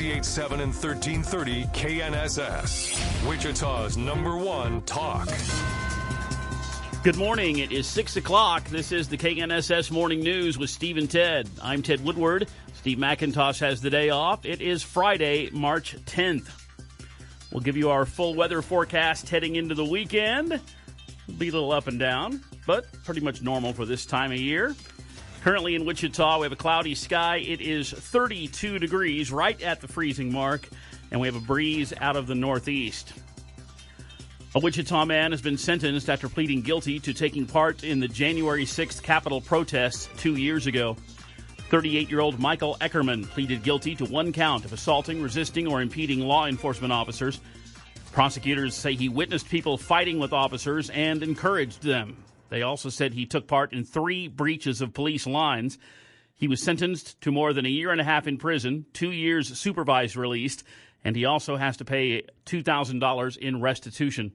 98.7 and 1330 KNSS. Wichita's number one talk. Good morning. It is 6 o'clock. This is the KNSS Morning News with Steve and Ted. I'm Ted Woodward. Steve McIntosh has the day off. It is Friday, March 10th. We'll give you our full weather forecast heading into the weekend. Be a little up and down, but pretty much normal for this time of year. Currently in Wichita, we have a cloudy sky. It is 32 degrees, right at the freezing mark, and we have a breeze out of the northeast. A Wichita man has been sentenced after pleading guilty to taking part in the January 6th Capitol protests two years ago. 38 year old Michael Eckerman pleaded guilty to one count of assaulting, resisting, or impeding law enforcement officers. Prosecutors say he witnessed people fighting with officers and encouraged them. They also said he took part in three breaches of police lines. He was sentenced to more than a year and a half in prison, two years supervised released, and he also has to pay $2,000 in restitution.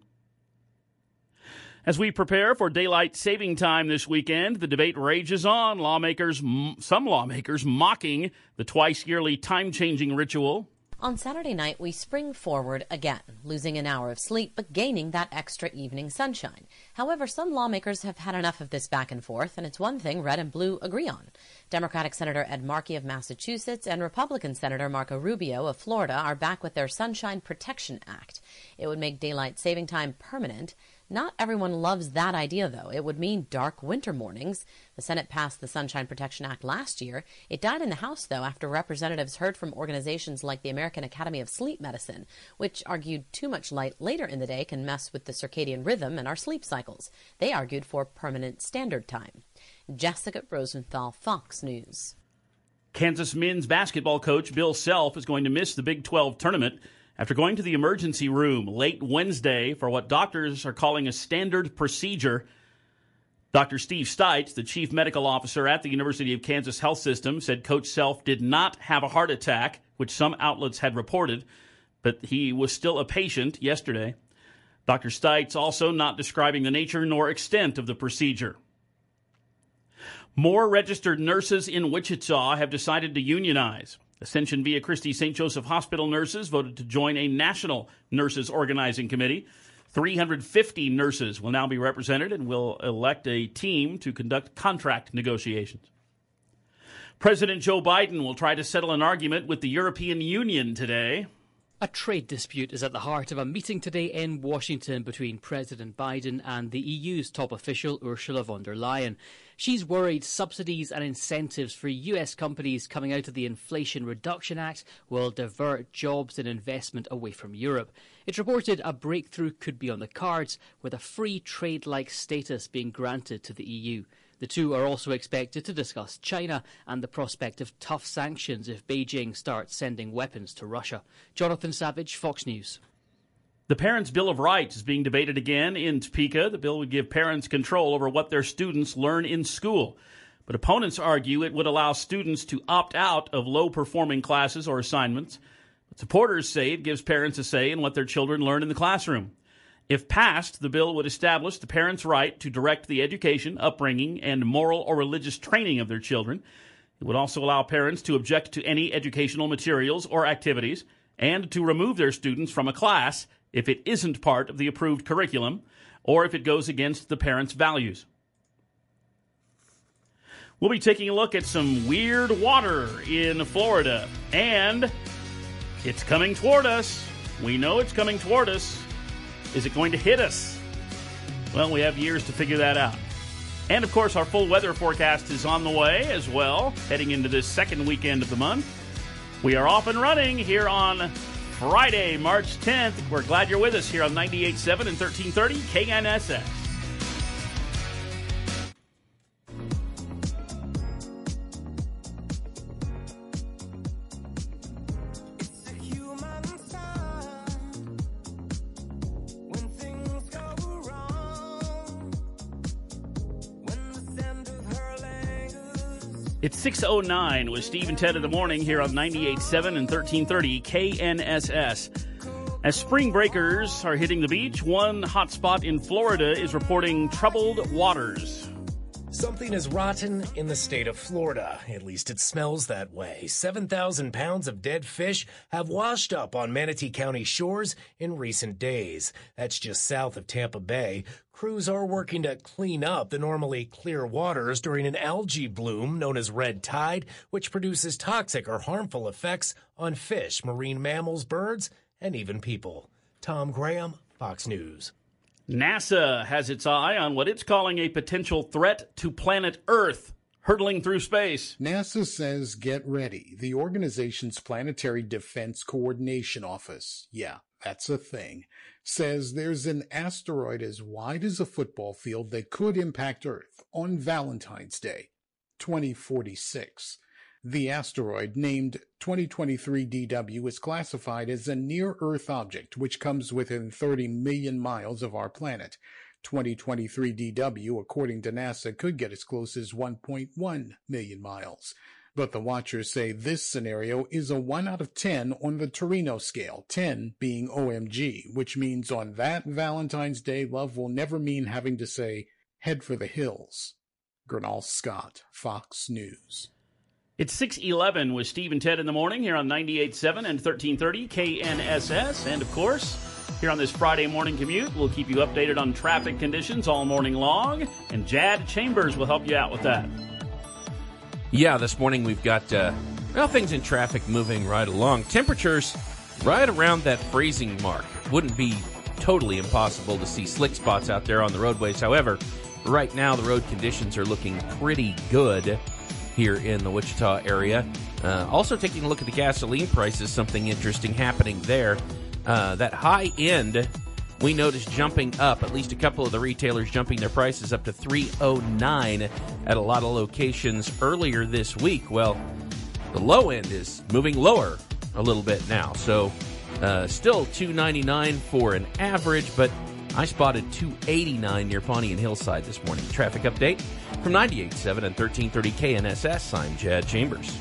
As we prepare for daylight saving time this weekend, the debate rages on. Lawmakers, some lawmakers mocking the twice yearly time changing ritual on Saturday night, we spring forward again, losing an hour of sleep but gaining that extra evening sunshine. However, some lawmakers have had enough of this back and forth, and it's one thing red and blue agree on. Democratic Senator Ed Markey of Massachusetts and Republican Senator Marco Rubio of Florida are back with their Sunshine Protection Act. It would make daylight saving time permanent not everyone loves that idea, though. It would mean dark winter mornings. The Senate passed the Sunshine Protection Act last year. It died in the House, though, after representatives heard from organizations like the American Academy of Sleep Medicine, which argued too much light later in the day can mess with the circadian rhythm and our sleep cycles. They argued for permanent standard time. Jessica Rosenthal, Fox News. Kansas men's basketball coach Bill Self is going to miss the Big 12 tournament after going to the emergency room late Wednesday for what doctors are calling a standard procedure. Dr. Steve Stites, the chief medical officer at the University of Kansas Health System, said Coach Self did not have a heart attack, which some outlets had reported, but he was still a patient yesterday. Dr. Stites also not describing the nature nor extent of the procedure. More registered nurses in Wichita have decided to unionize. Ascension Via Christi St. Joseph Hospital nurses voted to join a national nurses organizing committee. 350 nurses will now be represented and will elect a team to conduct contract negotiations. President Joe Biden will try to settle an argument with the European Union today. A trade dispute is at the heart of a meeting today in Washington between President Biden and the EU's top official Ursula von der Leyen. She's worried subsidies and incentives for US companies coming out of the Inflation Reduction Act will divert jobs and investment away from Europe. It's reported a breakthrough could be on the cards, with a free trade like status being granted to the EU. The two are also expected to discuss China and the prospect of tough sanctions if Beijing starts sending weapons to Russia. Jonathan Savage, Fox News. The Parents' Bill of Rights is being debated again in Topeka. The bill would give parents control over what their students learn in school. But opponents argue it would allow students to opt out of low performing classes or assignments. But supporters say it gives parents a say in what their children learn in the classroom. If passed, the bill would establish the parents' right to direct the education, upbringing, and moral or religious training of their children. It would also allow parents to object to any educational materials or activities and to remove their students from a class if it isn't part of the approved curriculum or if it goes against the parents' values. We'll be taking a look at some weird water in Florida, and it's coming toward us. We know it's coming toward us. Is it going to hit us? Well, we have years to figure that out. And of course, our full weather forecast is on the way as well, heading into this second weekend of the month. We are off and running here on Friday, March 10th. We're glad you're with us here on 98.7 and 1330 KNSS. 6.09 with Steve and Ted in the morning here on 98.7 and 1330 KNSS. As spring breakers are hitting the beach, one hotspot in Florida is reporting troubled waters. Something is rotten in the state of Florida. At least it smells that way. 7,000 pounds of dead fish have washed up on Manatee County shores in recent days. That's just south of Tampa Bay. Crews are working to clean up the normally clear waters during an algae bloom known as red tide, which produces toxic or harmful effects on fish, marine mammals, birds, and even people. Tom Graham, Fox News. NASA has its eye on what it's calling a potential threat to planet Earth hurtling through space. NASA says get ready. The organization's Planetary Defense Coordination Office, yeah, that's a thing, says there's an asteroid as wide as a football field that could impact Earth on Valentine's Day, 2046. The asteroid, named 2023 DW, is classified as a near Earth object, which comes within 30 million miles of our planet. 2023 DW, according to NASA, could get as close as 1.1 million miles. But the watchers say this scenario is a 1 out of 10 on the Torino scale, 10 being OMG, which means on that Valentine's Day, love will never mean having to say, head for the hills. Gurnal Scott, Fox News. It's 611 with Steve and Ted in the morning here on 98.7 and 1330 KNSS. And of course, here on this Friday morning commute, we'll keep you updated on traffic conditions all morning long. And Jad Chambers will help you out with that. Yeah, this morning we've got uh, well, things in traffic moving right along. Temperatures right around that freezing mark. Wouldn't be totally impossible to see slick spots out there on the roadways. However, right now the road conditions are looking pretty good here in the Wichita area. Uh, also, taking a look at the gasoline prices, something interesting happening there. Uh, that high end, we noticed jumping up. At least a couple of the retailers jumping their prices up to 309 at a lot of locations earlier this week. Well, the low end is moving lower a little bit now. So, uh, still 299 for an average, but I spotted 289 near Pawnee and Hillside this morning. Traffic update from 98.7 and 1330 KNSS, I'm Jad Chambers.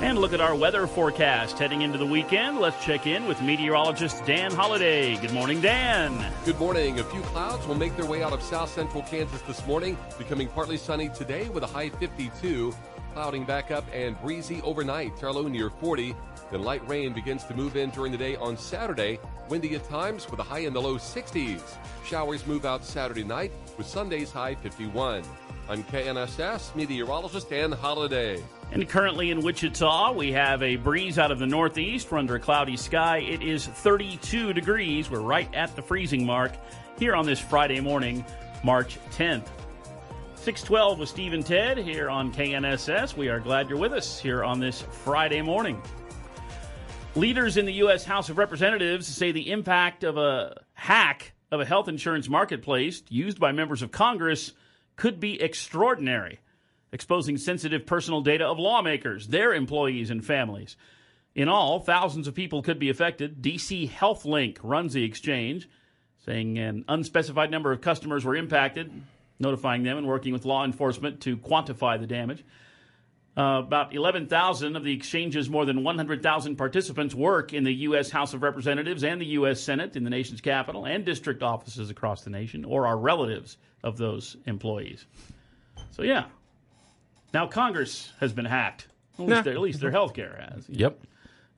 And look at our weather forecast heading into the weekend. Let's check in with meteorologist Dan Holliday. Good morning, Dan. Good morning. A few clouds will make their way out of south central Kansas this morning, becoming partly sunny today with a high 52. Clouding back up and breezy overnight, our near 40. Then light rain begins to move in during the day on Saturday, windy at times with a high in the low 60s. Showers move out Saturday night with Sunday's high 51. I'm KNSS meteorologist Dan Holliday. And currently in Wichita, we have a breeze out of the northeast. Under a cloudy sky. It is 32 degrees. We're right at the freezing mark here on this Friday morning, March 10th. 612 with Steve and Ted here on KNSS. We are glad you're with us here on this Friday morning. Leaders in the U.S. House of Representatives say the impact of a hack of a health insurance marketplace used by members of Congress could be extraordinary, exposing sensitive personal data of lawmakers, their employees, and families. In all, thousands of people could be affected. DC HealthLink runs the exchange, saying an unspecified number of customers were impacted, notifying them and working with law enforcement to quantify the damage. Uh, about 11,000 of the exchange's more than 100,000 participants work in the U.S. House of Representatives and the U.S. Senate in the nation's capital and district offices across the nation, or are relatives of those employees. So, yeah. Now Congress has been hacked. At least, their, at least their health care has. Yep.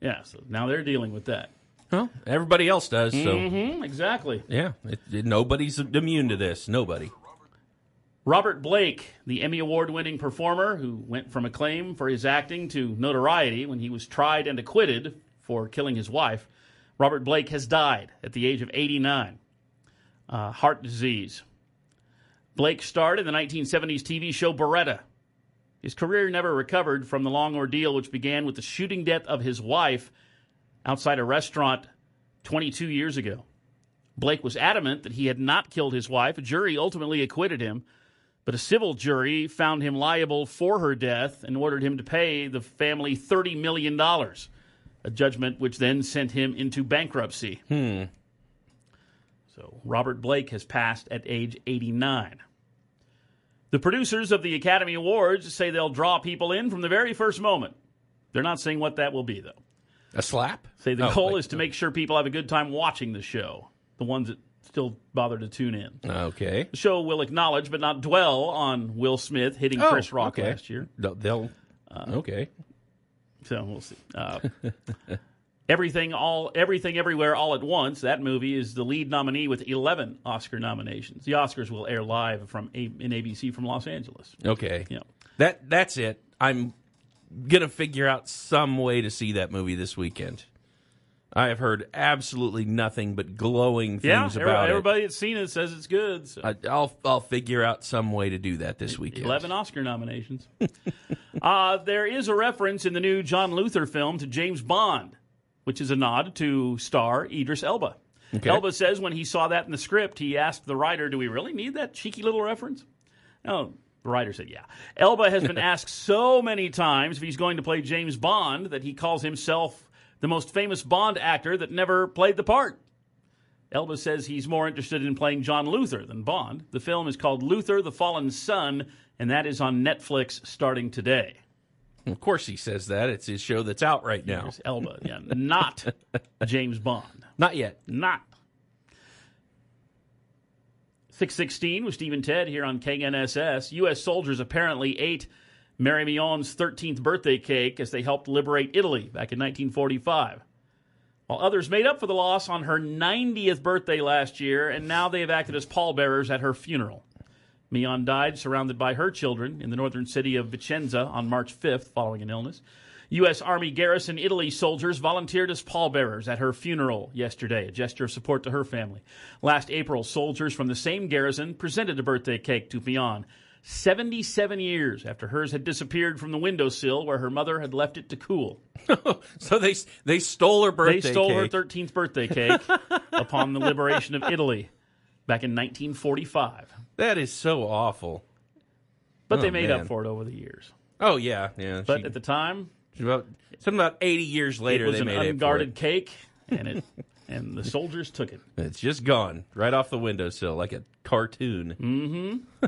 Yeah, so now they're dealing with that. Well, everybody else does. So, Mm-hmm, exactly. yeah, it, it- nobody's immune to this. Nobody. Robert Blake, the Emmy Award winning performer who went from acclaim for his acting to notoriety when he was tried and acquitted for killing his wife, Robert Blake has died at the age of 89. Uh, heart disease. Blake starred in the 1970s TV show Baretta. His career never recovered from the long ordeal, which began with the shooting death of his wife outside a restaurant 22 years ago. Blake was adamant that he had not killed his wife. A jury ultimately acquitted him, but a civil jury found him liable for her death and ordered him to pay the family $30 million, a judgment which then sent him into bankruptcy. Hmm. So Robert Blake has passed at age 89. The producers of the Academy Awards say they'll draw people in from the very first moment. They're not saying what that will be, though. A slap? Say the Oh, goal like- is to make sure people have a good time watching the show, the ones that still bother to tune in. Okay. The show will acknowledge but not dwell on Will Smith hitting Oh, Chris Rock okay. last year. They'll. they'll Uh, okay. So we'll see. Uh, everything, all, everything, everywhere, all at once. That movie is the lead nominee with 11 Oscar nominations. The Oscars will air live from A- in ABC from Los Angeles. Okay. Yeah. That that's it. I'm gonna figure out some way to see that movie this weekend. I have heard absolutely nothing but glowing Yeah, things every- about everybody that's seen it says it's good. So. I, I'll I'll figure out some way to do that this weekend. 11 Oscar nominations. uh, there is a reference in the new John Luther film to James Bond, which is a nod to star Idris Elba. Okay. Elba says when he saw that in the script, he asked the writer, Do we really need that cheeky little reference? No, the writer said, Yeah. Elba has been asked so many times if he's going to play James Bond that he calls himself the most famous Bond actor that never played the part. Elba says he's more interested in playing John Luther than Bond. The film is called Luther the Fallen Sun, and that is on Netflix starting today. Of course, he says that. It's his show that's out right now. There's Elba, yeah, not James Bond. Not yet. Not. 616 with Steve and Ted here on KNSS. U.S. soldiers apparently ate Mary Mion's 13th birthday cake as they helped liberate Italy back in 1945. While others made up for the loss on her 90th birthday last year, and now they have acted as pallbearers at her funeral. Mion died surrounded by her children in the northern city of Vicenza on March 5th following an illness. U.S. Army Garrison Italy soldiers volunteered as pallbearers at her funeral yesterday, a gesture of support to her family. Last April, soldiers from the same garrison presented a birthday cake to Mion, 77 years after hers had disappeared from the windowsill where her mother had left it to cool. So they they stole her birthday. They stole cake. her 13th birthday cake upon the liberation of Italy back in 1945. That is so awful. But they Oh, made man. up for it over the years. Oh yeah, yeah. But she- at the time, about something about eighty years later, it was they an unguarded cake, and it and the soldiers took it. It's just gone right off the windowsill like a cartoon. Mm-hmm.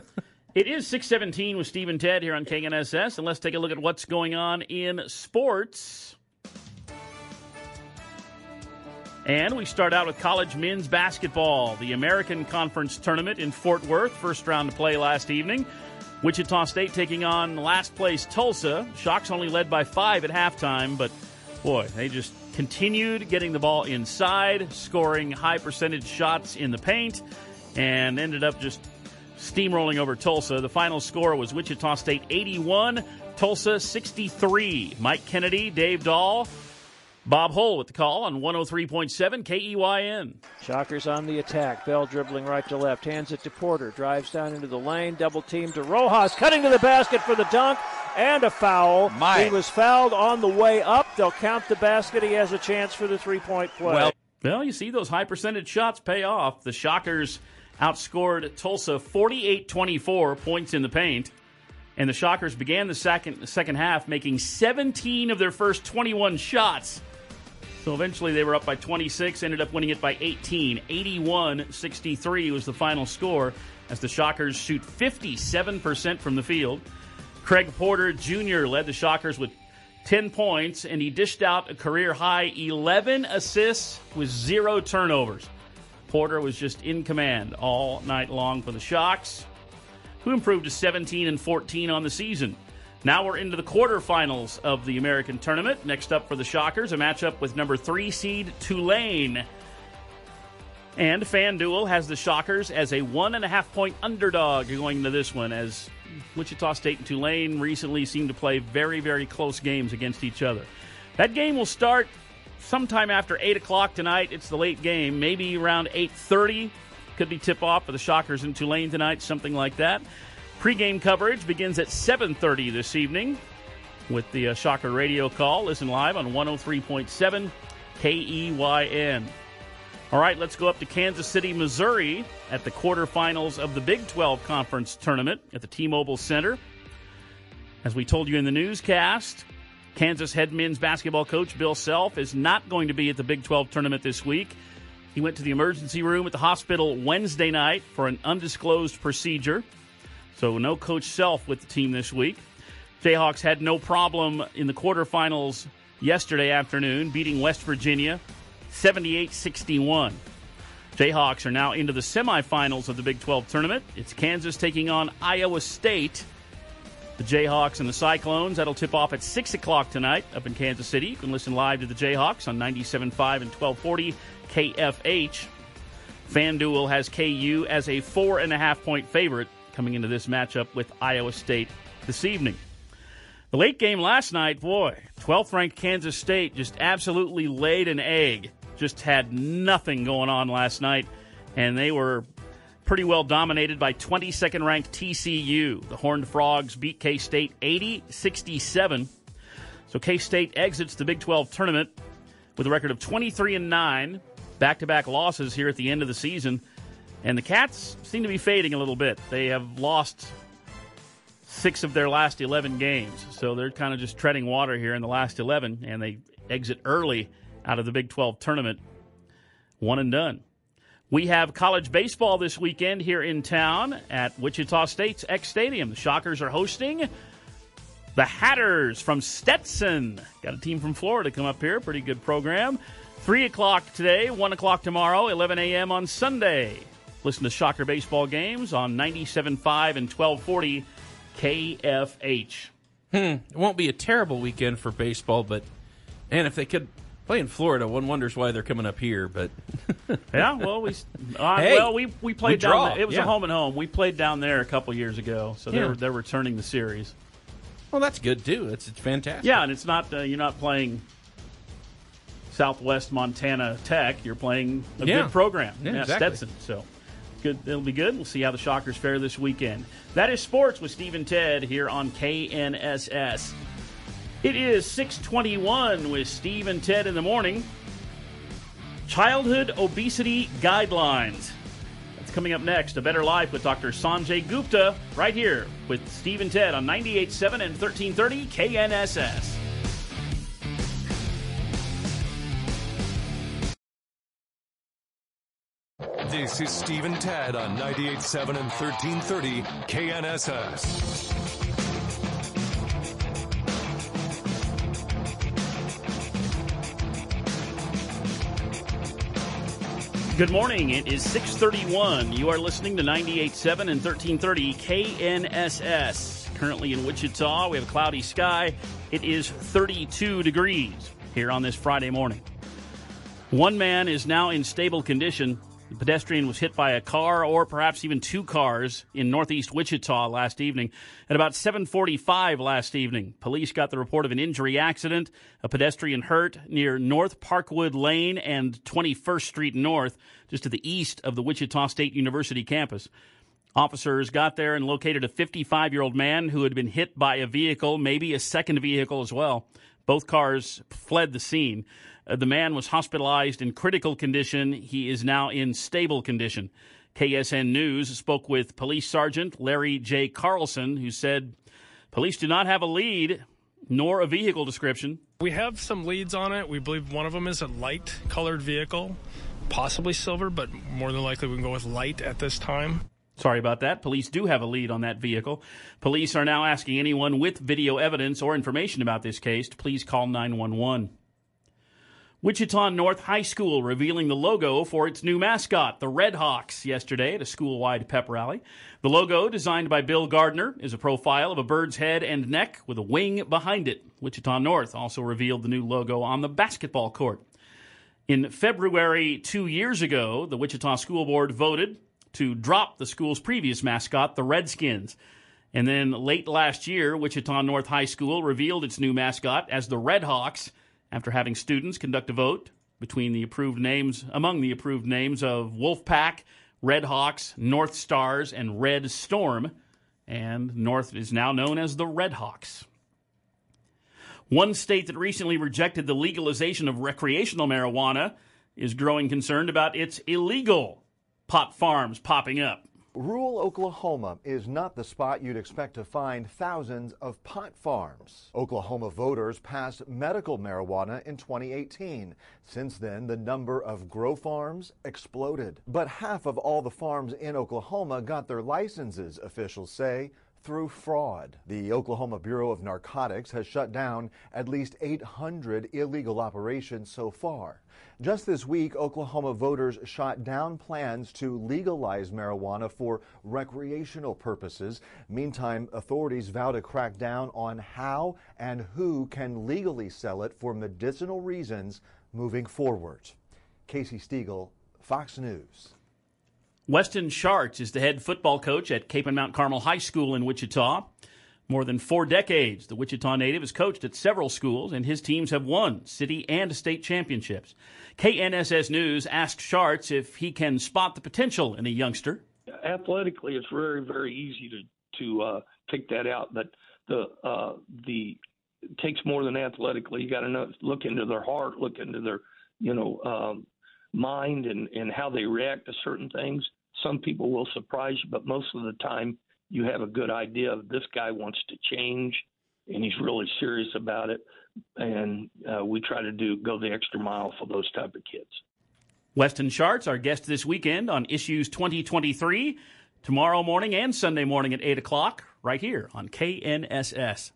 It is 617 with Steve and Ted here on KNSS, and let's take a look at what's going on in sports. And we start out with college men's basketball. The American Conference Tournament in Fort Worth, first round to play last evening. Wichita State taking on last place Tulsa. Shocks only led by five at halftime, but boy, they just continued getting the ball inside, scoring high percentage shots in the paint, and ended up just steamrolling over Tulsa. The final score was Wichita State 81, Tulsa 63. Mike Kennedy, Dave Dahl, Bob Hull with the call on 103.7 KEYN. Shockers on the attack. Bell dribbling right to left. Hands it to Porter. Drives down into the lane. Double team to Rojas. Cutting to the basket for the dunk. And a foul. My. He was fouled on the way up. They'll count the basket. He has a chance for the three point play. Well, well, you see those high percentage shots pay off. The Shockers outscored Tulsa 48-24 points in the paint. And the Shockers began the second the second half making 17 of their first 21 shots. So eventually they were up by 26, ended up winning it by 18. 81-63 was the final score as the Shockers shoot 57% from the field. Craig Porter Jr. led the Shockers with 10 points, and he dished out a career high 11 assists with zero turnovers. Porter was just in command all night long for the Shocks, who improved to 17 and 14 on the season. Now we're into the quarterfinals of the American tournament. Next up for the Shockers, a matchup with number three seed Tulane. And FanDuel has the Shockers as a one and a half point underdog going into this one, as Wichita State and Tulane recently seem to play very, very close games against each other. That game will start sometime after eight o'clock tonight. It's the late game, maybe around eight thirty. Could be tip off for the Shockers in Tulane tonight, something like that. Pre-game coverage begins at 7:30 this evening with the uh, Shocker radio call. Listen live on 103.7 KEYN. All right, let's go up to Kansas City, Missouri at the quarterfinals of the Big 12 Conference Tournament at the T-Mobile Center. As we told you in the newscast, Kansas head men's basketball coach Bill Self is not going to be at the Big 12 tournament this week. He went to the emergency room at the hospital Wednesday night for an undisclosed procedure. So no Coach Self with the team this week. Jayhawks had no problem in the quarterfinals yesterday afternoon, beating West Virginia 78 61. Jayhawks are now into the semifinals of the Big 12 tournament. It's Kansas taking on Iowa State. The Jayhawks and the Cyclones. That'll tip off at 6 o'clock tonight up in Kansas City. You can listen live to the Jayhawks on 97.5 and 1240 KFH. FanDuel has KU as a four and a half point favorite coming into this matchup with Iowa State this evening. The late game last night, boy, 12th ranked Kansas State just absolutely laid an egg. Just had nothing going on last night, and they were pretty well dominated by 22nd ranked TCU. The Horned Frogs beat K State 80 67. So K State exits the Big 12 tournament with a record of 23 and 9, back to back losses here at the end of the season. And the Cats seem to be fading a little bit. They have lost six of their last 11 games. So they're kind of just treading water here in the last 11, and they exit early out of the Big 12 tournament. One and done. We have college baseball this weekend here in town at Wichita State's Eck Stadium. The Shockers are hosting the Hatters from Stetson. Got a team from Florida come up here. Pretty good program. 3 o'clock today, 1 o'clock tomorrow, 11 a.m. on Sunday. Listen to Shocker baseball games on 97.5 and 1240 KFH. Hmm. It won't be a terrible weekend for baseball, but and if they could play in Florida, one wonders why they're coming up here. But yeah, well, we uh, Hey, well we we played we down. There. It was yeah. a home and home. We played down there a couple years ago, so Yeah. they're they're returning the series. well, that's good too. It's it's fantastic. Yeah, and it's not uh, you're not playing Southwest Montana Tech. You're playing a Yeah. good program. Yeah, exactly. Stetson. So good. It'll be good. We'll see how the Shockers fare this weekend. That is sports with Steve and Ted here on KNSS. It is 621 with Steve and Ted in the morning. Childhood obesity guidelines. That's coming up next. A Better Life with Dr. Sanjay Gupta right here with Steve and Ted on 98.7 and 1330 KNSS. This is Steve and Ted on 98.7 and 1330 KNSS. Good morning. It is 631. You are listening to 98.7 and 1330 KNSS. Currently in Wichita, we have a cloudy sky. It is 32 degrees here on this Friday morning. One man is now in stable condition. The pedestrian was hit by a car or perhaps even two cars in northeast Wichita last evening. At about 7:45 last evening, police got the report of an injury accident, a pedestrian hurt near North Parkwood Lane and 21st Street North, just to the east of the Wichita State University campus. Officers got there and located a 55 year old man who had been hit by a vehicle, maybe a second vehicle as well. Both cars fled the scene. Uh, the man was hospitalized in critical condition. He is now in stable condition. KSN News spoke with Police Sergeant Larry J. Carlson, who said police do not have a lead nor a vehicle description. We have some leads on it. We believe one of them is a light colored vehicle, possibly silver, but more than likely we can go with light at this time. Sorry about that. Police do have a lead on that vehicle. Police are now asking anyone with video evidence or information about this case to please call 911. Wichita North High School revealing the logo for its new mascot, the Red Hawks, yesterday at a school wide pep rally. The logo, designed by Bill Gardner, is a profile of a bird's head and neck with a wing behind it. Wichita North also revealed the new logo on the basketball court. In February two years ago, the Wichita School Board voted to drop the school's previous mascot, the Redskins. And then late last year, Wichita North High School revealed its new mascot as the Red Hawks after having students conduct a vote between the approved names among the approved names of Wolfpack, Red Hawks, North Stars, and Red Storm. And North is now known as the Red Hawks. One state that recently rejected the legalization of recreational marijuana is growing concerned about its illegal pot farms popping up. Rural Oklahoma is not the spot you'd expect to find thousands of pot farms. Oklahoma voters passed medical marijuana in 2018. Since then, the number of grow farms exploded. But half of all the farms in Oklahoma got their licenses, officials say, through fraud. The Oklahoma Bureau of Narcotics has shut down at least 800 illegal operations so far. Just this week, Oklahoma voters shot down plans to legalize marijuana for recreational purposes. Meantime, authorities vow to crack down on how and who can legally sell it for medicinal reasons moving forward. Casey Stegall, Fox News. Weston Schartz is the head football coach at Kapaun Mount Carmel High School in Wichita. More than four decades, the Wichita native has coached at several schools, and his teams have won city and state championships. KNSS News asked Schartz if he can spot the potential in a youngster. Athletically, it's very, very easy to to uh, pick that out, but the uh, the takes more than athletically. You got to look into their heart, look into their you know um, mind, and and how they react to certain things. Some people will surprise you, but most of the time you have a good idea of this guy wants to change and he's really serious about it. And uh, we try to do go the extra mile for those type of kids. Weston Schartz, our guest this weekend on Issues 2023, tomorrow morning and Sunday morning at 8 o'clock, right here on KNSS.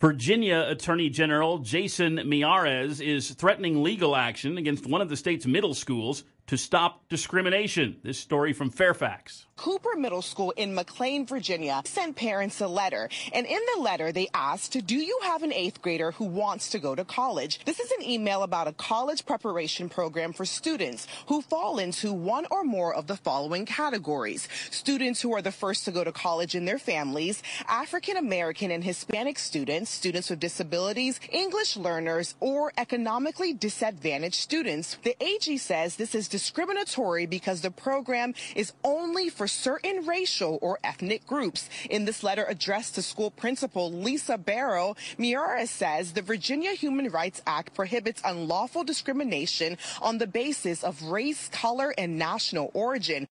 Virginia Attorney General Jason Miyares is threatening legal action against one of the state's middle schools to stop discrimination. This story from Fairfax. Cooper Middle School in McLean, Virginia sent parents a letter. And in the letter, they asked, Do you have an eighth grader who wants to go to college? This is an email about a college preparation program for students who fall into one or more of the following categories students who are the first to go to college in their families, African American and Hispanic students, students with disabilities, English learners, or economically disadvantaged students. The AG says this is discriminatory because the program is only for certain racial or ethnic groups. In this letter addressed to school principal Lisa Barrow, Miyares says the Virginia Human Rights Act prohibits unlawful discrimination on the basis of race, color, and national origin.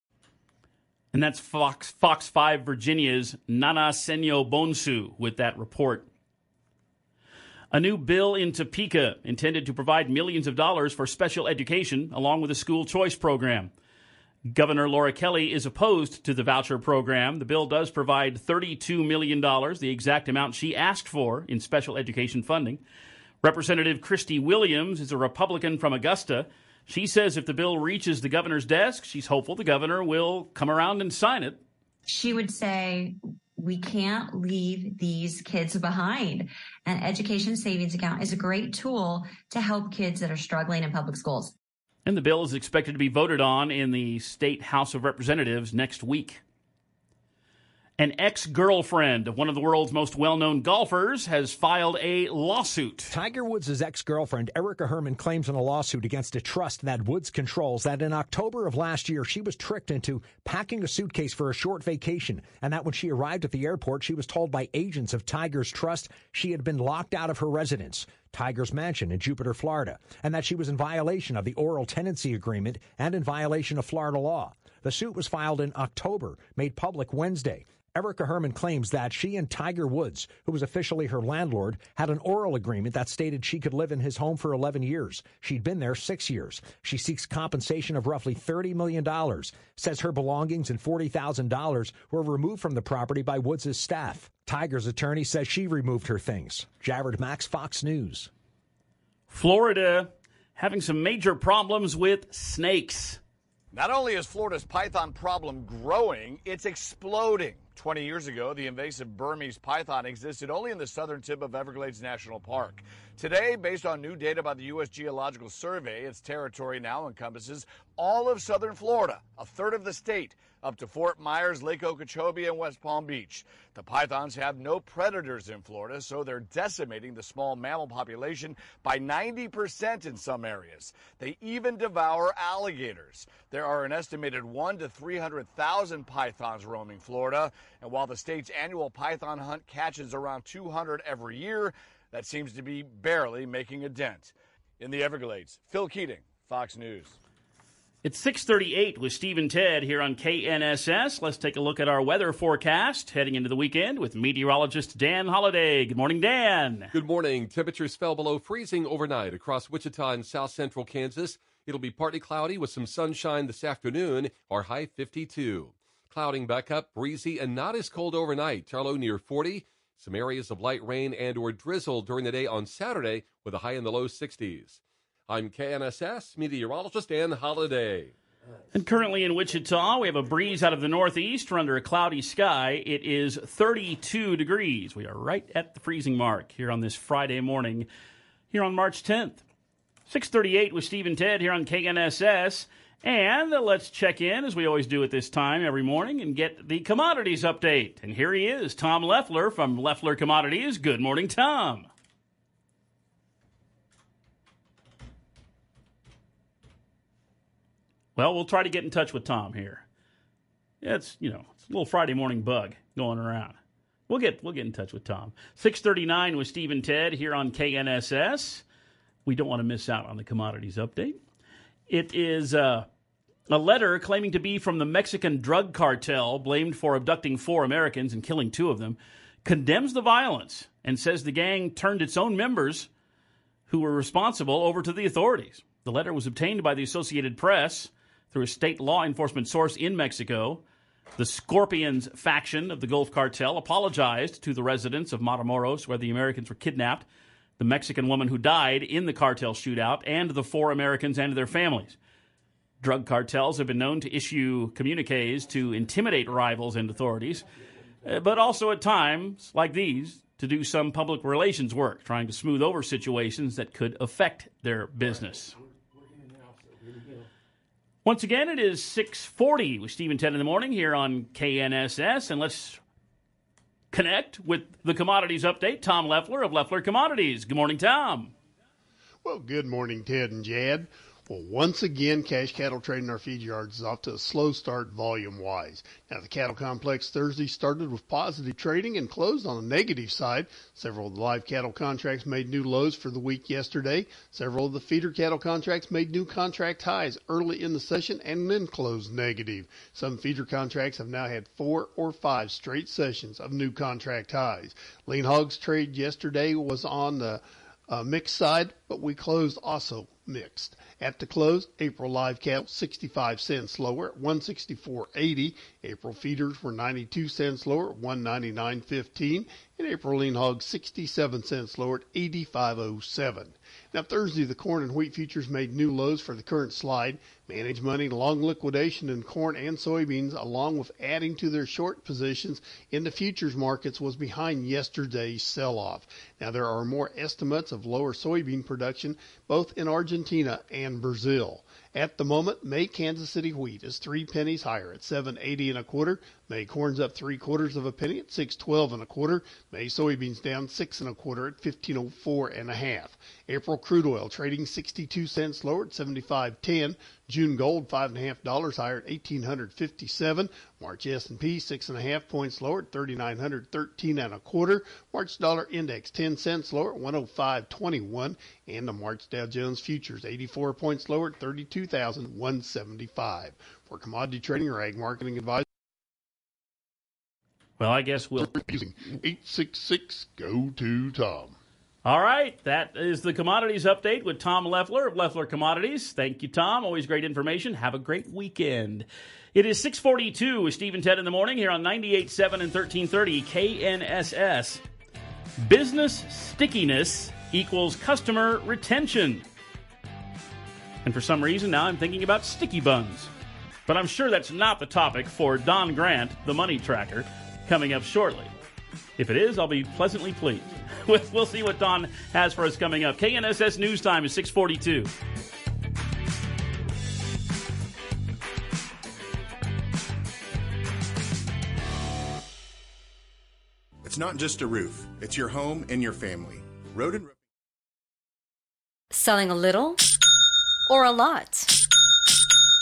And that's Fox Fox 5 Virginia's Nana Senyo Bonsu with that report. A new bill in Topeka intended to provide millions of dollars for special education along with a school choice program. Governor Laura Kelly is opposed to the voucher program. The bill does provide $32 million, the exact amount she asked for in special education funding. Representative Kristey Williams is a Republican from Augusta. She says if the bill reaches the governor's desk, she's hopeful the governor will come around and sign it. She would say, we can't leave these kids behind. An education savings account is a great tool to help kids that are struggling in public schools. And the bill is expected to be voted on in the state House of Representatives next week. An ex girlfriend of one of the world's most well known golfers has filed a lawsuit. Tiger Woods' ex girlfriend, Erica Herman, claims in a lawsuit against a trust that Woods controls that in October of last year, she was tricked into packing a suitcase for a short vacation, and that when she arrived at the airport, she was told by agents of Tiger's trust she had been locked out of her residence. Tiger's mansion in Jupiter, Florida, and that she was in violation of the oral tenancy agreement and in violation of Florida law. The suit was filed in October, made public Wednesday. Erica Herman claims that she and Tiger Woods, who was officially her landlord, had an oral agreement that stated she could live in his home for 11 years. She'd been there six years. She seeks compensation of roughly $30 million, says her belongings and $40,000 were removed from the property by Woods' staff. Tiger's attorney says she removed her things. Jared Max, Fox News. Florida having some major problems with snakes. Not only is Florida's python problem growing, it's exploding. 20 years ago, the invasive Burmese python existed only in the southern tip of Everglades National Park. Today, based on new data by the U.S. Geological Survey, its territory now encompasses all of southern Florida, a third of the state, up to Fort Myers, Lake Okeechobee, and West Palm Beach. The pythons have no predators in Florida, so they're decimating the small mammal population by 90% in some areas. They even devour alligators. There are an estimated 1 to 300,000 pythons roaming Florida, and while the state's annual python hunt catches around 200 every year, that seems to be barely making a dent. In the Everglades, Phil Keating, Fox News. It's 638 with Steve and Ted here on KNSS. Let's take a look at our weather forecast heading into the weekend with meteorologist Dan Holliday. Good morning, Dan. Good morning. Temperatures fell below freezing overnight across Wichita and south central Kansas. It'll be partly cloudy with some sunshine this afternoon, our high 52. Clouding back up, breezy and not as cold overnight. Our low near 40. Some areas of light rain and or drizzle during the day on Saturday with a high in the low 60s. I'm KNSS meteorologist Dan Holiday. And currently in Wichita, we have a breeze out of the northeast. We're under a cloudy sky. It is 32 degrees. We are right at the freezing mark here on this Friday morning, here on March 10th. 638 with Steve and Ted here on KNSS. And let's check in, as we always do at this time every morning, and get the commodities update. And here he is, Tom Leffler from Leffler Commodities. Good morning, Tom. Well, we'll try to get in touch with Tom here. Yeah, it's you know it's a little Friday morning bug going around. We'll get we'll get in touch with Tom. Six thirty nine with Steve and Ted here on KNSS. We don't want to miss out on the commodities update. It is uh, a letter claiming to be from the Mexican drug cartel, blamed for abducting four Americans and killing two of them, condemns the violence and says the gang turned its own members who were responsible over to the authorities. The letter was obtained by the Associated Press through a state law enforcement source in Mexico. The Scorpions faction of the Gulf Cartel apologized to the residents of Matamoros, where the Americans were kidnapped, the Mexican woman who died in the cartel shootout, and the four Americans and their families. Drug cartels have been known to issue communiques to intimidate rivals and authorities, uh, but also at times like these to do some public relations work, trying to smooth over situations that could affect their business. Once again, it is 640 with Steve and Ted in the morning here on KNSS, and let's connect with the commodities update. Tom Leffler of Leffler Commodities. Good morning, Tom. Well, good morning, Ted and Jad. Well, once again, cash cattle trading our feed yards is off to a slow start volume wise. Now, the cattle complex Thursday started with positive trading and closed on the negative side. Several of the live cattle contracts made new lows for the week yesterday. Several of the feeder cattle contracts made new contract highs early in the session and then closed negative. Some feeder contracts have now had four or five straight sessions of new contract highs. Lean hogs trade yesterday was on the uh, mixed side, but we closed also mixed. At the close, April live cattle 65 cents lower at 164.80. April feeders were 92 cents lower at 199.15, and April lean hogs 67 cents lower at 85.07. Now Thursday, the corn and wheat futures made new lows for the current slide. Managed money long liquidation in corn and soybeans, along with adding to their short positions in the futures markets, was behind yesterday's sell-off. Now there are more estimates of lower soybean production both in Argentina and Brazil. At the moment, May Kansas City wheat is three pennies higher at 7.80 and a quarter. May corn's up three quarters of a penny at 6.12 and a quarter. May soybeans down six and a quarter at 15.04 and a half. April crude oil trading 62 cents lower at 75.10. June gold five and a half dollars higher at 1857. March S&P six and a half points lower at 3913 and a quarter. March dollar index 10 cents lower at 105.21, and the March Dow Jones futures 84 points lower at 32,175. For commodity trading or ag marketing advice. Well, I guess we'll using 866 go to Tom. All right, that is the commodities update with Tom Leffler of Leffler Commodities. Thank you, Tom. Always great information. Have a great weekend. It is 642 with Steve and Ted in the morning here on 98.7 and 1330 KNSS. Business stickiness equals customer retention. And for some reason, now I'm thinking about sticky buns. But I'm sure that's not the topic for Don Grant, the money tracker, coming up shortly. If it is, I'll be pleasantly pleased. We'll see what Don has for us coming up. KNSS News Time is 642. It's not just a roof, it's your home and your family. Road and Selling a little or a lot?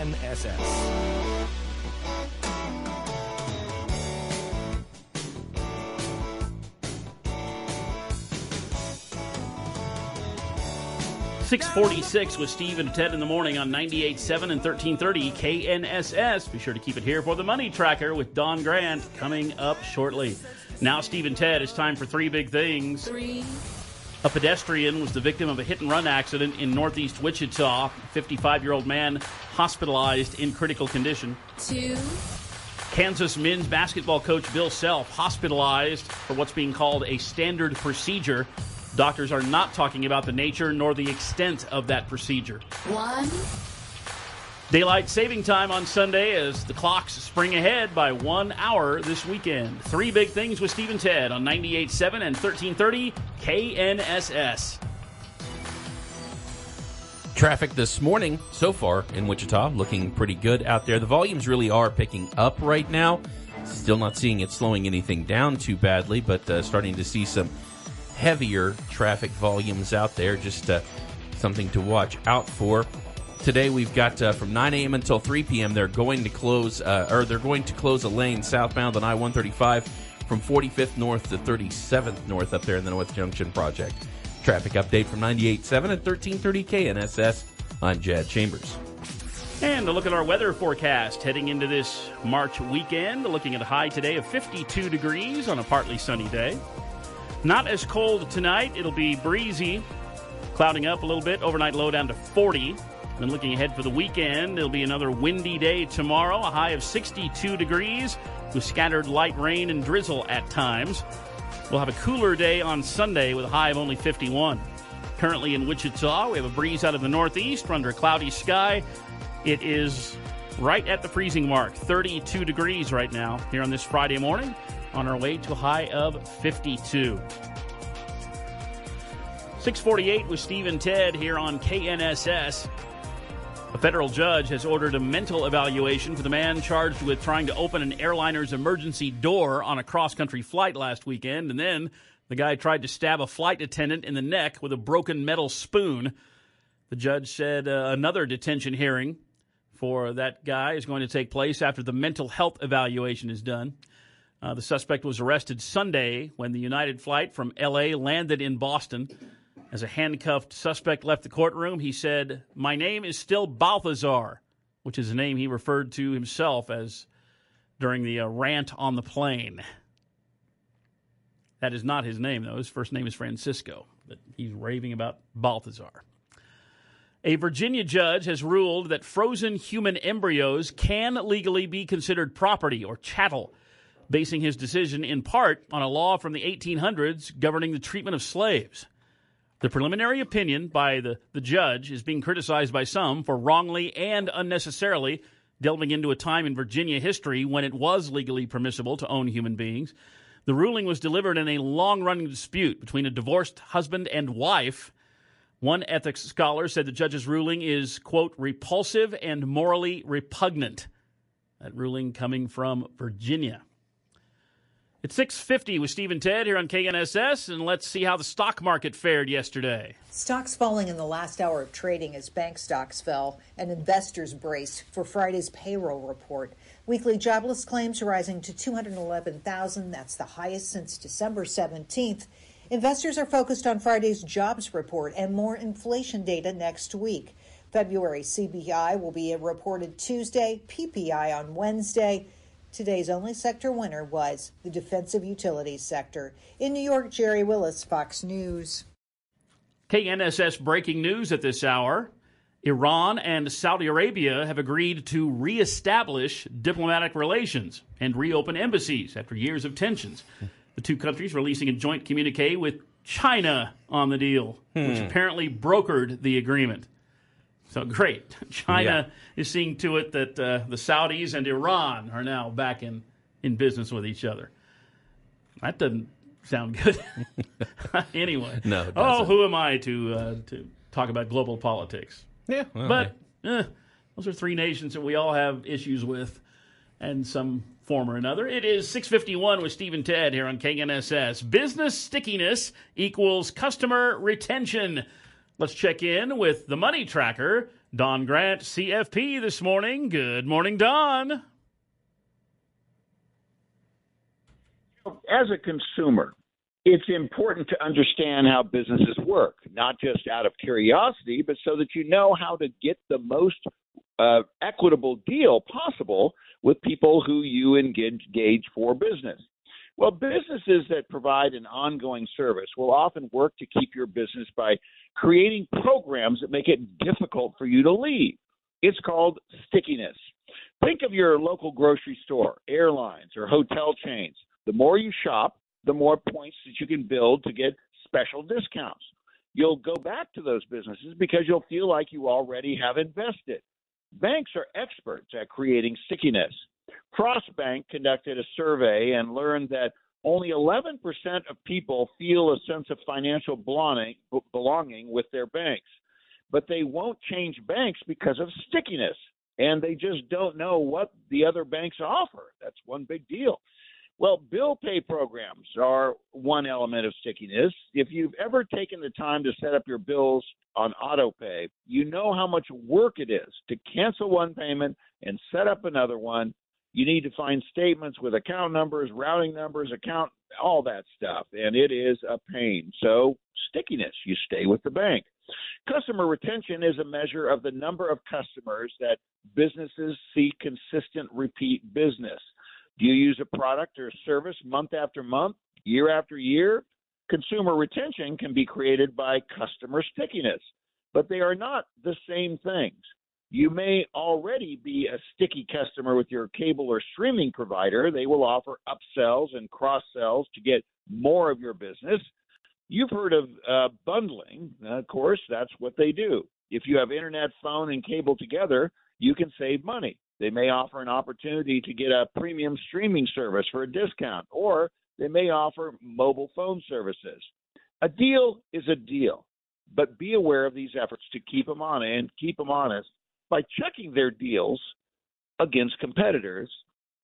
NSS. 646 with Steve and Ted in the morning on 98.7 and 1330 KNSS. Be sure to keep it here for the Money Tracker with Don Grant coming up shortly. Now, Steve and Ted, it's time for three big things. Three. A pedestrian was the victim of a hit and run accident in northeast Wichita. 55 year old man hospitalized in critical condition. Two. Kansas men's basketball coach Bill Self hospitalized for what's being called a standard procedure. Doctors are not talking about the nature nor the extent of that procedure. One. Daylight saving time on Sunday as the clocks spring ahead by one hour this weekend. Three big things with Steve Ted on 98.7 and 1330 KNSS. Traffic this morning so far in Wichita looking pretty good out there. The volumes really are picking up right now. Still not seeing it slowing anything down too badly, but uh, starting to see some heavier traffic volumes out there. Just uh, something to watch out for. Today we've got uh, from 9 a.m. until 3 p.m. They're going to close, uh, or they're going to close a lane southbound on I-135 from 45th North to 37th North up there in the North Junction project. Traffic update from 98.7 at 1330 KNSS. I'm Jad Chambers. And a look at our weather forecast heading into this March weekend. Looking at a high today of 52 degrees on a partly sunny day. Not as cold tonight. It'll be breezy, clouding up a little bit. Overnight low down to 40. Then looking ahead for the weekend, it'll be another windy day tomorrow, a high of 62 degrees with scattered light rain and drizzle at times. We'll have a cooler day on Sunday with a high of only 51. Currently in Wichita, we have a breeze out of the northeast. Under a cloudy sky. It is right at the freezing mark, 32 degrees right now here on this Friday morning, on our way to a high of 52. 648 with Steve and Ted here on KNSS. A federal judge has ordered a mental evaluation for the man charged with trying to open an airliner's emergency door on a cross country flight last weekend. And then the guy tried to stab a flight attendant in the neck with a broken metal spoon. The judge said uh, another detention hearing for that guy is going to take place after the mental health evaluation is done. Uh, the suspect was arrested Sunday when the United flight from LA landed in Boston. As a handcuffed suspect left the courtroom, he said, My name is still Balthazar, which is a name he referred to himself as during the uh, rant on the plane. That is not his name, though. His first name is Francisco, but he's raving about Balthazar. A Virginia judge has ruled that frozen human embryos can legally be considered property or chattel, basing his decision in part on a law from the 1800s governing the treatment of slaves. The preliminary opinion by the, the judge is being criticized by some for wrongly and unnecessarily delving into a time in Virginia history when it was legally permissible to own human beings. The ruling was delivered in a long running dispute between a divorced husband and wife. One ethics scholar said the judge's ruling is, quote, repulsive and morally repugnant. That ruling coming from Virginia. It's 650 with Steve and Ted here on KNSS, and let's see how the stock market fared yesterday. Stocks falling in the last hour of trading as bank stocks fell and investors braced for Friday's payroll report. Weekly jobless claims rising to 211,000. That's the highest since December 17th. Investors are focused on Friday's jobs report and more inflation data next week. February CPI will be reported Tuesday, PPI on Wednesday. Today's only sector winner was the defensive utilities sector. In New York, Jerry Willis, Fox News. KNSS breaking news at this hour. Iran and Saudi Arabia have agreed to reestablish diplomatic relations and reopen embassies after years of tensions. The two countries releasing a joint communique with China on the deal, hmm. which apparently brokered the agreement. So great. China yeah. is seeing to it that uh, the Saudis and Iran are now back in, in business with each other. That doesn't sound good. anyway. No. Oh, who am I to uh, to talk about global politics? Yeah. Well, but eh, those are three nations that we all have issues with, and some form or another. It is 651 with Steve and Ted here on KNSS. Business stickiness equals customer retention. Let's check in with the money tracker, Don Grant, CFP, this morning. Good morning, Don. As a consumer, it's important to understand how businesses work, not just out of curiosity, but so that you know how to get the most uh, equitable deal possible with people who you engage for business. Well, businesses that provide an ongoing service will often work to keep your business by creating programs that make it difficult for you to leave. It's called stickiness. Think of your local grocery store, airlines, or hotel chains. The more you shop, the more points that you can build to get special discounts. You'll go back to those businesses because you'll feel like you already have invested. Banks are experts at creating stickiness. Crossbank conducted a survey and learned that only 11% of people feel a sense of financial belonging, with their banks. But they won't change banks because of stickiness, and they just don't know what the other banks offer. That's one big deal. Well, bill pay programs are one element of stickiness. If you've ever taken the time to set up your bills on auto pay, you know how much work it is to cancel one payment and set up another one you need to find statements with account numbers, routing numbers, account, all that stuff. And it is a pain. So, stickiness, you stay with the bank. Customer retention is a measure of the number of customers that businesses see consistent repeat business. Do you use a product or service month after month, year after year? Consumer retention can be created by customer stickiness, but they are not the same things. You may already be a sticky customer with your cable or streaming provider. They will offer upsells and cross sells to get more of your business. You've heard of uh, bundling. of course, that's what they do. If you have internet, phone, and cable together, you can save money. They may offer an opportunity to get a premium streaming service for a discount, or they may offer mobile phone services. A deal is a deal, but be aware of these efforts to keep them on and keep them honest by checking their deals against competitors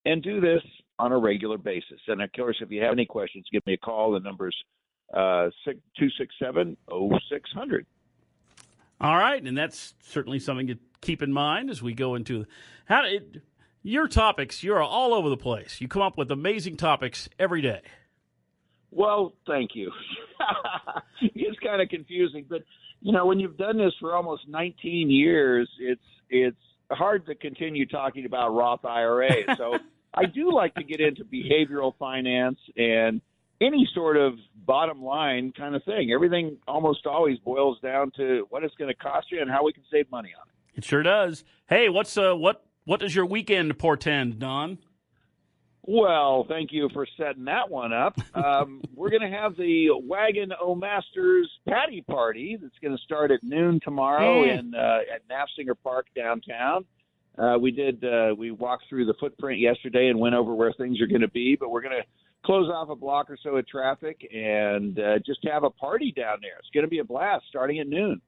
and do this on a regular basis. And of course, if you have any questions, give me a call. The number's uh, 267 0600. All right. And that's certainly something to keep in mind as we go into how it, your topics. You're all over the place. You come up with amazing topics every day. Well, thank you. it's kind of confusing, but you know, when you've done this for almost 19 years, it's it's hard to continue talking about Roth IRA. So I do like to get into behavioral finance and any sort of bottom line kind of thing. Everything almost always boils down to what it's going to cost you and how we can save money on it. It sure does. Hey, what's uh what what does your weekend portend, Don? Well, thank you for setting that one up. Um, we're going to have the Wagon O Masters Patty Party that's going to start at noon tomorrow in uh, at Naftzger Park downtown. Uh, we did. Uh, we walked through the footprint yesterday and went over where things are going to be. But we're going to close off a block or so of traffic and uh, just have a party down there. It's going to be a blast starting at noon.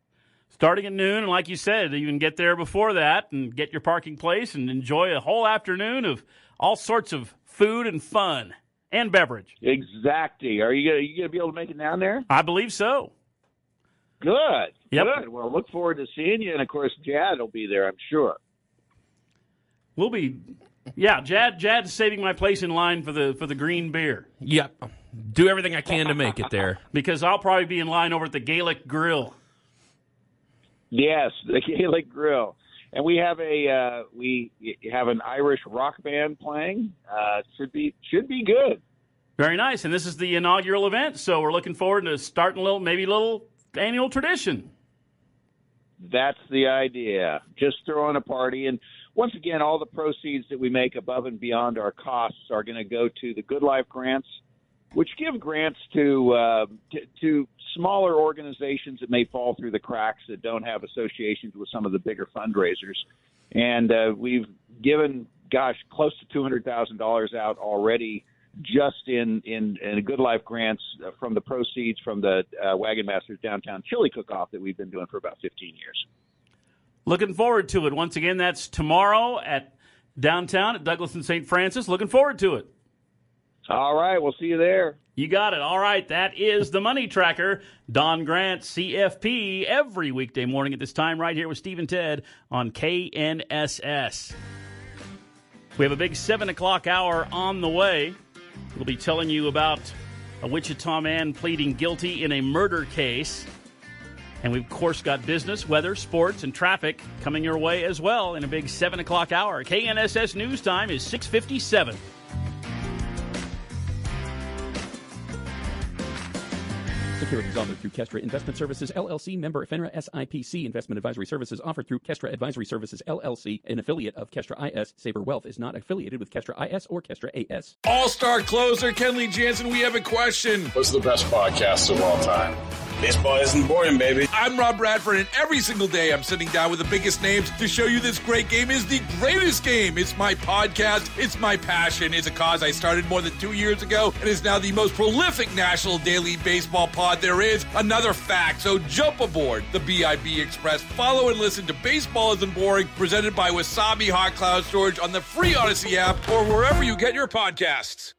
Starting at noon, and like you said, you can get there before that and get your parking place and enjoy a whole afternoon of all sorts of food and fun and beverage. Exactly. Are you gonna, you gonna be able to make it down there? I believe so. Good. Yep. Good. Well, look forward to seeing you, and of course, Jad will be there. I'm sure. We'll be, yeah. Jad, Jad's saving my place in line for the for the green beer. Yep. Do everything I can to make it there because I'll probably be in line over at the Gaelic Grill. Yes, the Gaelic Grill, and we have a uh, we have an Irish rock band playing. Uh, should be should be good. Very nice, and this is the inaugural event, so we're looking forward to starting a little, maybe a little annual tradition. That's the idea. Just throwing a party, and once again, all the proceeds that we make above and beyond our costs are going to go to the Good Life grants, which give grants to, uh, to to smaller organizations that may fall through the cracks that don't have associations with some of the bigger fundraisers. And uh, we've given, gosh, close to two hundred thousand dollars out already just in, in, in Good Life grants from the proceeds from the uh, Wagon Masters Downtown Chili Cook-Off that we've been doing for about 15 years. Looking forward to it. Once again, that's tomorrow at downtown at Douglas and St. Francis. Looking forward to it. All right, we'll see you there. You got it. All right, that is the Money Tracker. Don Grant, CFP, every weekday morning at this time, right here with Steve and Ted on KNSS. We have a big 7 o'clock hour on the way. We'll be telling you about a Wichita man pleading guilty in a murder case. And we've, of course, got business, weather, sports, and traffic coming your way as well in a big 7 o'clock hour. KNSS News Time is 657. Securities offered through Kestra Investment Services LLC, member FINRA SIPC. Investment advisory services offered through Kestra Advisory Services LLC, an affiliate of Kestra IS. Saber Wealth is not affiliated with Kestra IS or Kestra AS. All star closer Kenley Jansen, we have a question. What's the best podcast of all time? Baseball isn't boring, baby. I'm Rob Bradford, and every single day I'm sitting down with the biggest names to show you this great game is the greatest game. It's my podcast, it's my passion, it's a cause I started more than two years ago, and is now the most prolific national daily baseball pod there is. Another fact, so jump aboard the BIB Express. Follow and listen to Baseball Isn't Boring, presented by Wasabi Hot Cloud Storage on the free Odyssey app or wherever you get your podcasts.